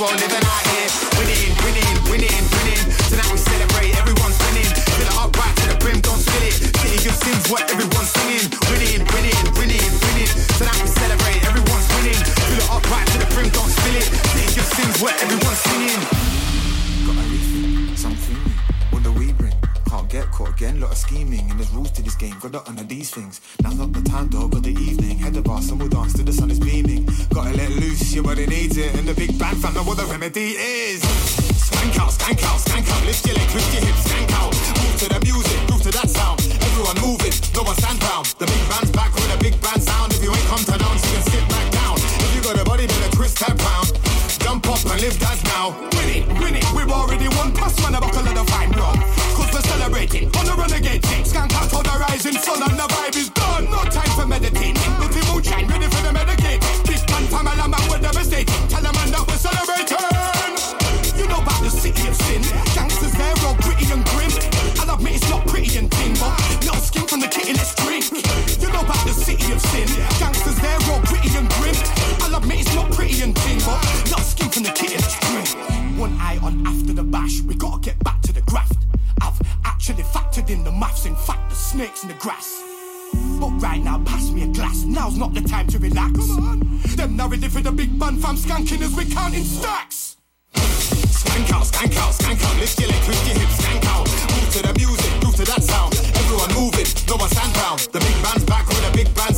world living out here. Winning, winning, winning, winning. Tonight we celebrate, everyone's winning. Fill it up right to the brim, don't spill it. City just sins, what everyone's singing. Winning, winning, winning, winning. Tonight we celebrate, everyone's winning. Fill it up right to the brim, don't spill it. City just sins, what everyone's singing. Gotta rethink something. What do we bring? Can't get caught again, lot of scheming, and there's rules to this game. Gotta honor these things. Now's not the time, dog, of the evening. Head of us, and we'll dance till the sun is beaming. Gotta let loose, your body needs it. And the big band fam know what the remedy is. Skank out, skank out, skank out. Lift your legs, lift your hips, skank out. Move to the music, move to that sound. Everyone moving, no one stand down. The big band's back with a big band sound. If you ain't come to dance, you can sit back down. If you got a body, then a twist that pound. Jump up and live that now. Win it, win it, we've already won. Pass man a buckle not the time to relax. Come on. Them now we live with big bun fam skanking as we counting stacks. Skank out, skank out, skank out. Lift your leg, twist your hips, skank out. Move to the music, move to that sound. Everyone moving, no one stand down. The big band's back with a big band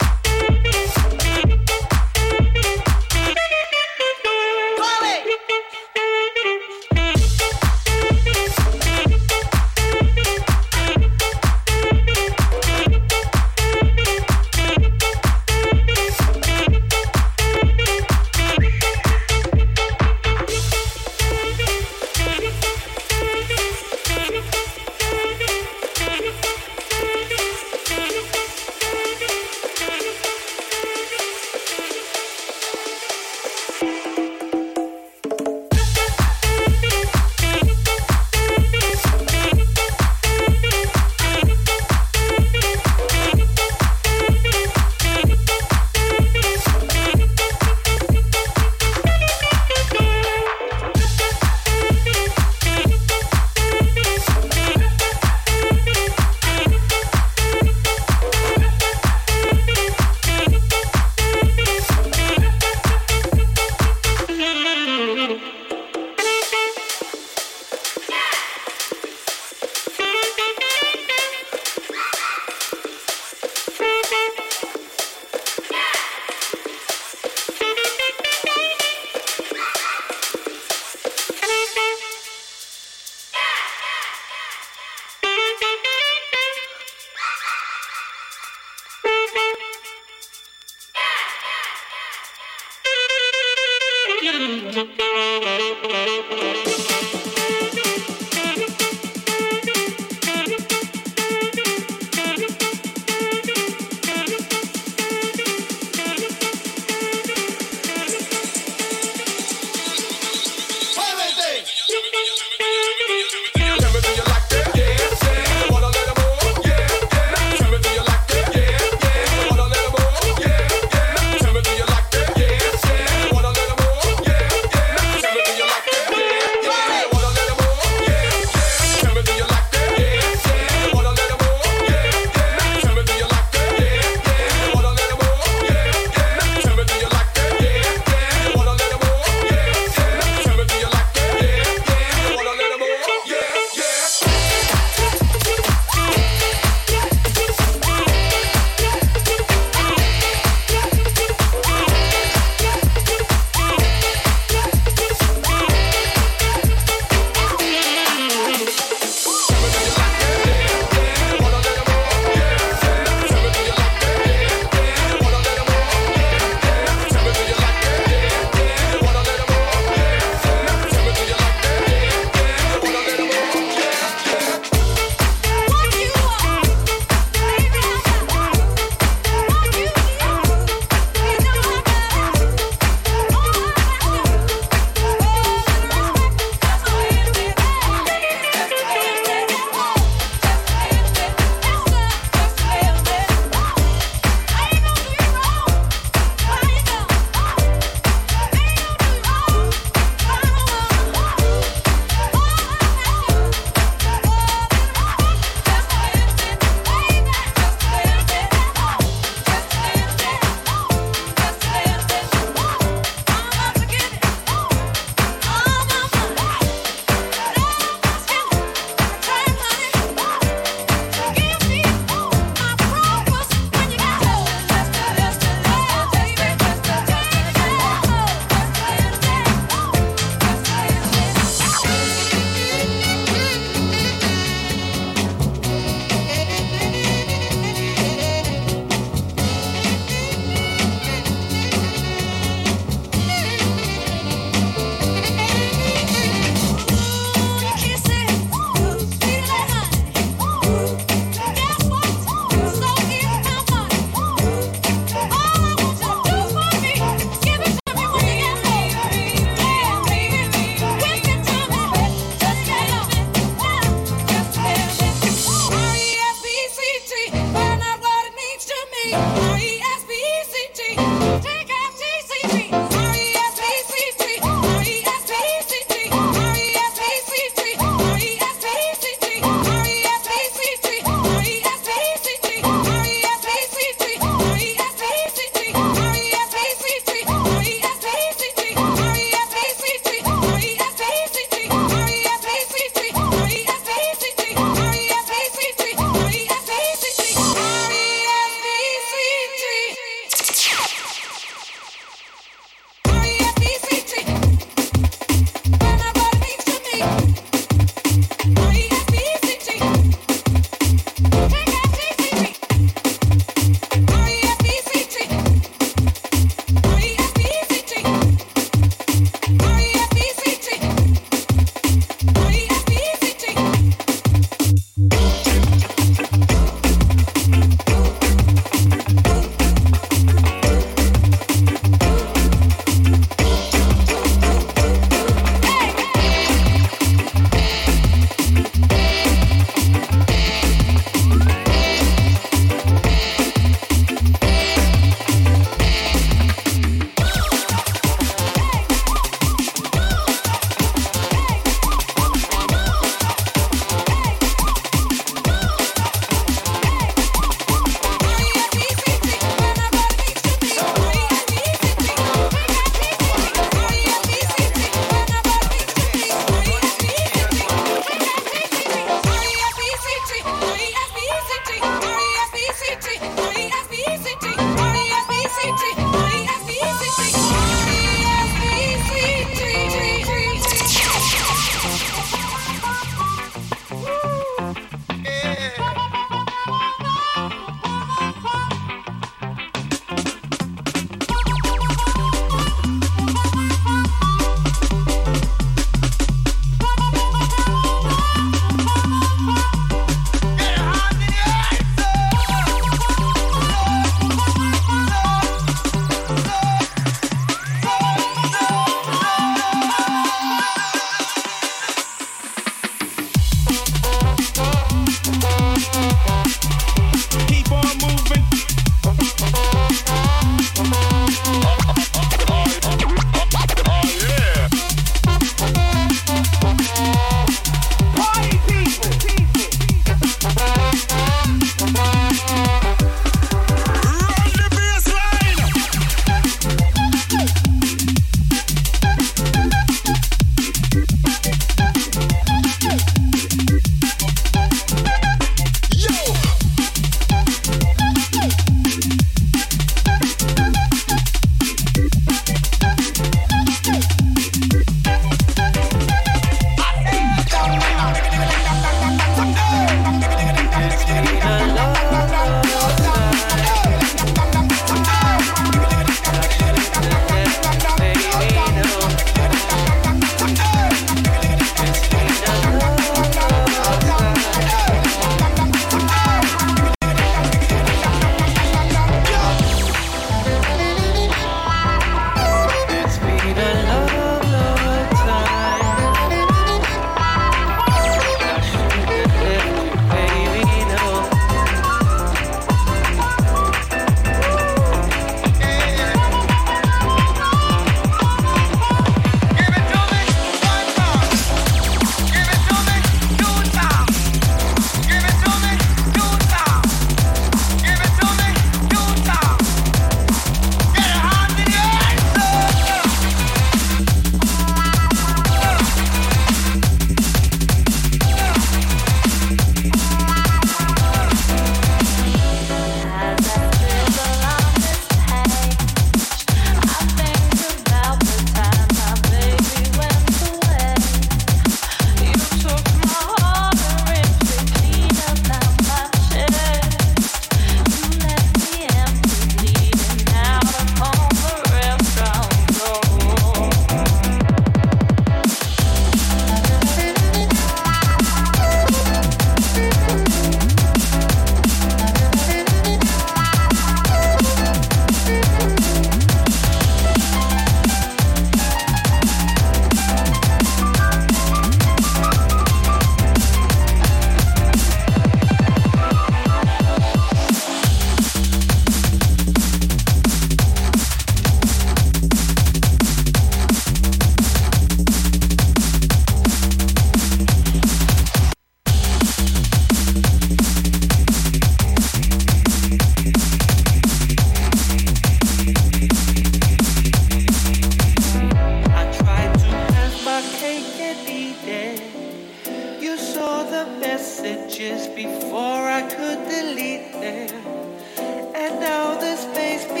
space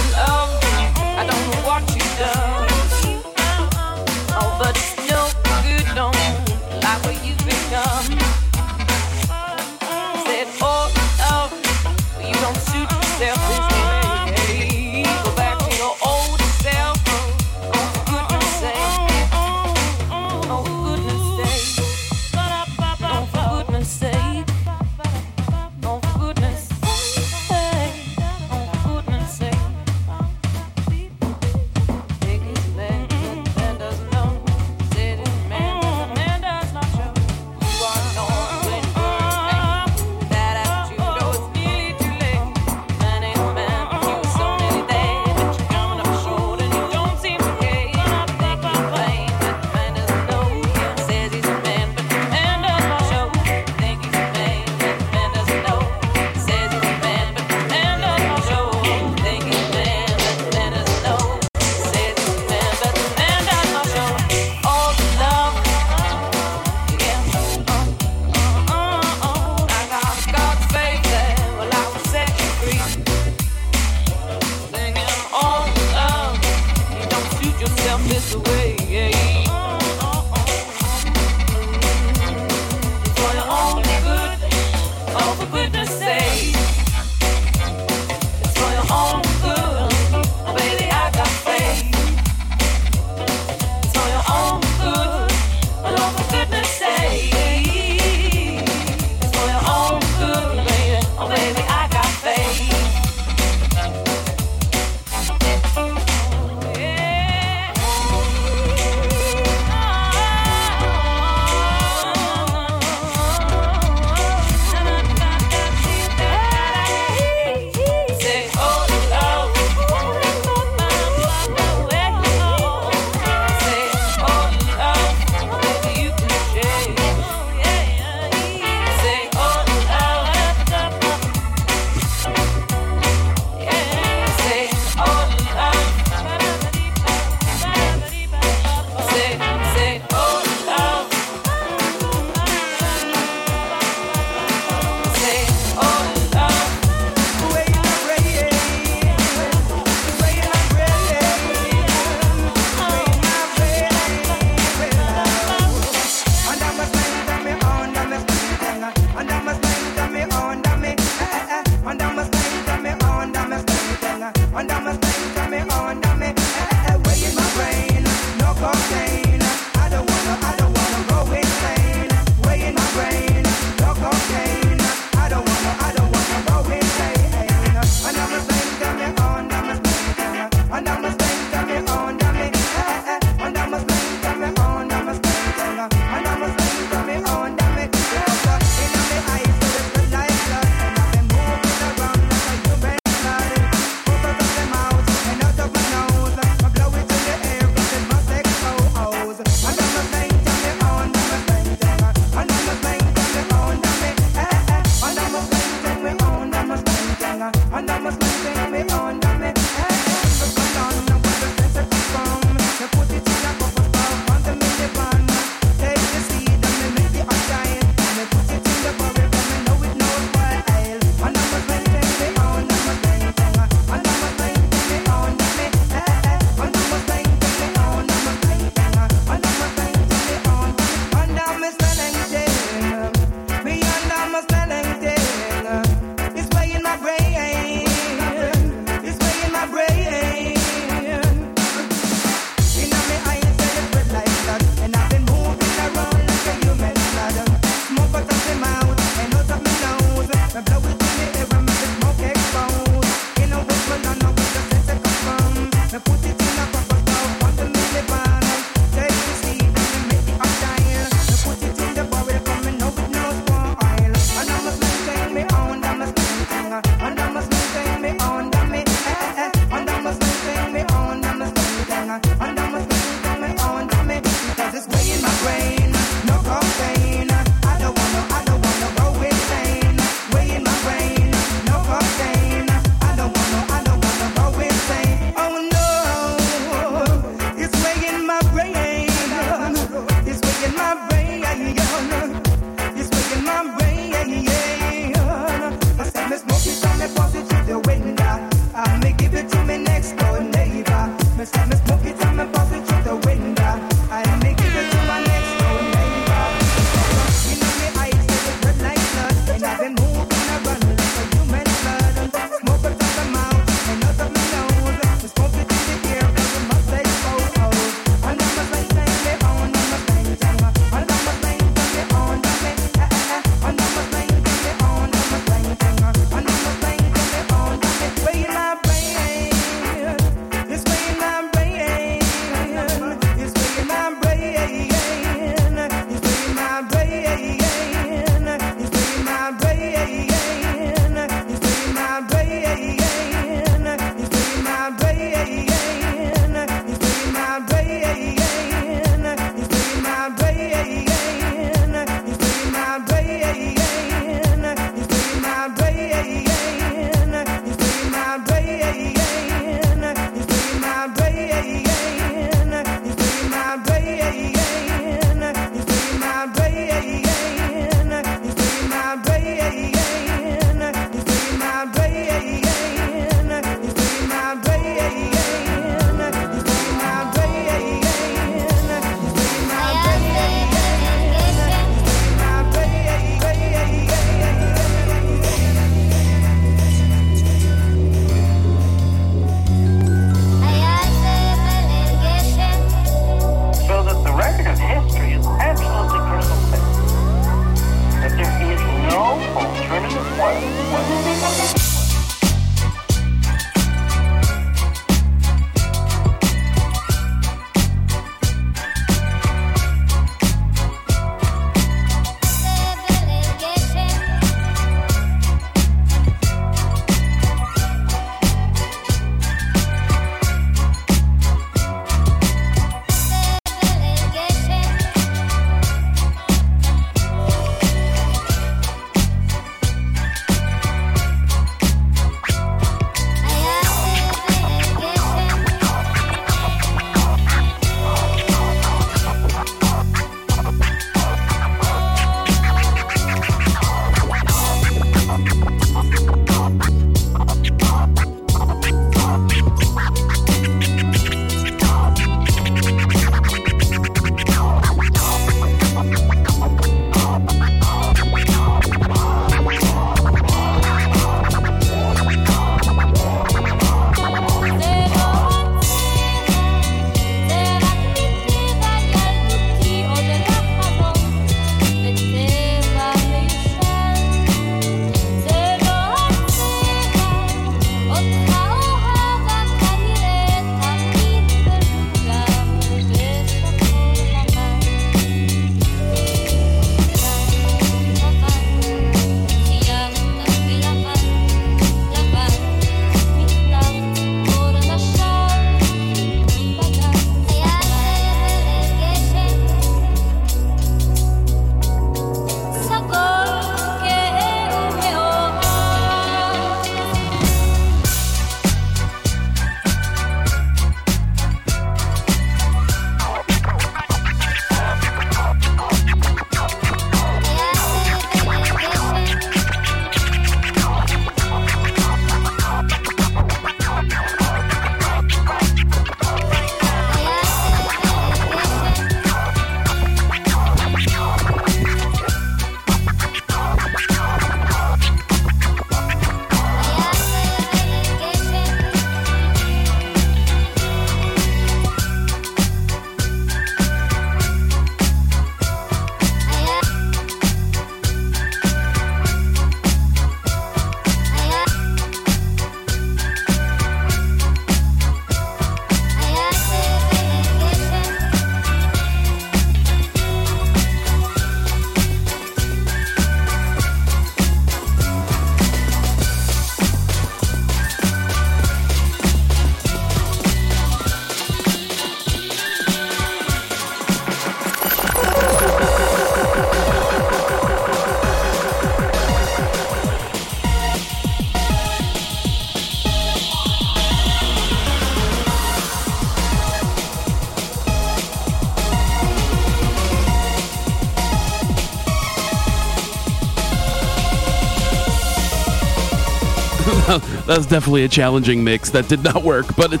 that's definitely a challenging mix. That did not work, but it,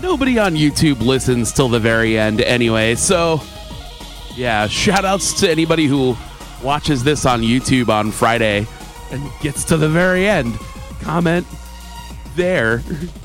nobody on YouTube listens till the very end anyway. So, yeah, shout outs to anybody who watches this on YouTube on Friday and gets to the very end. Comment there.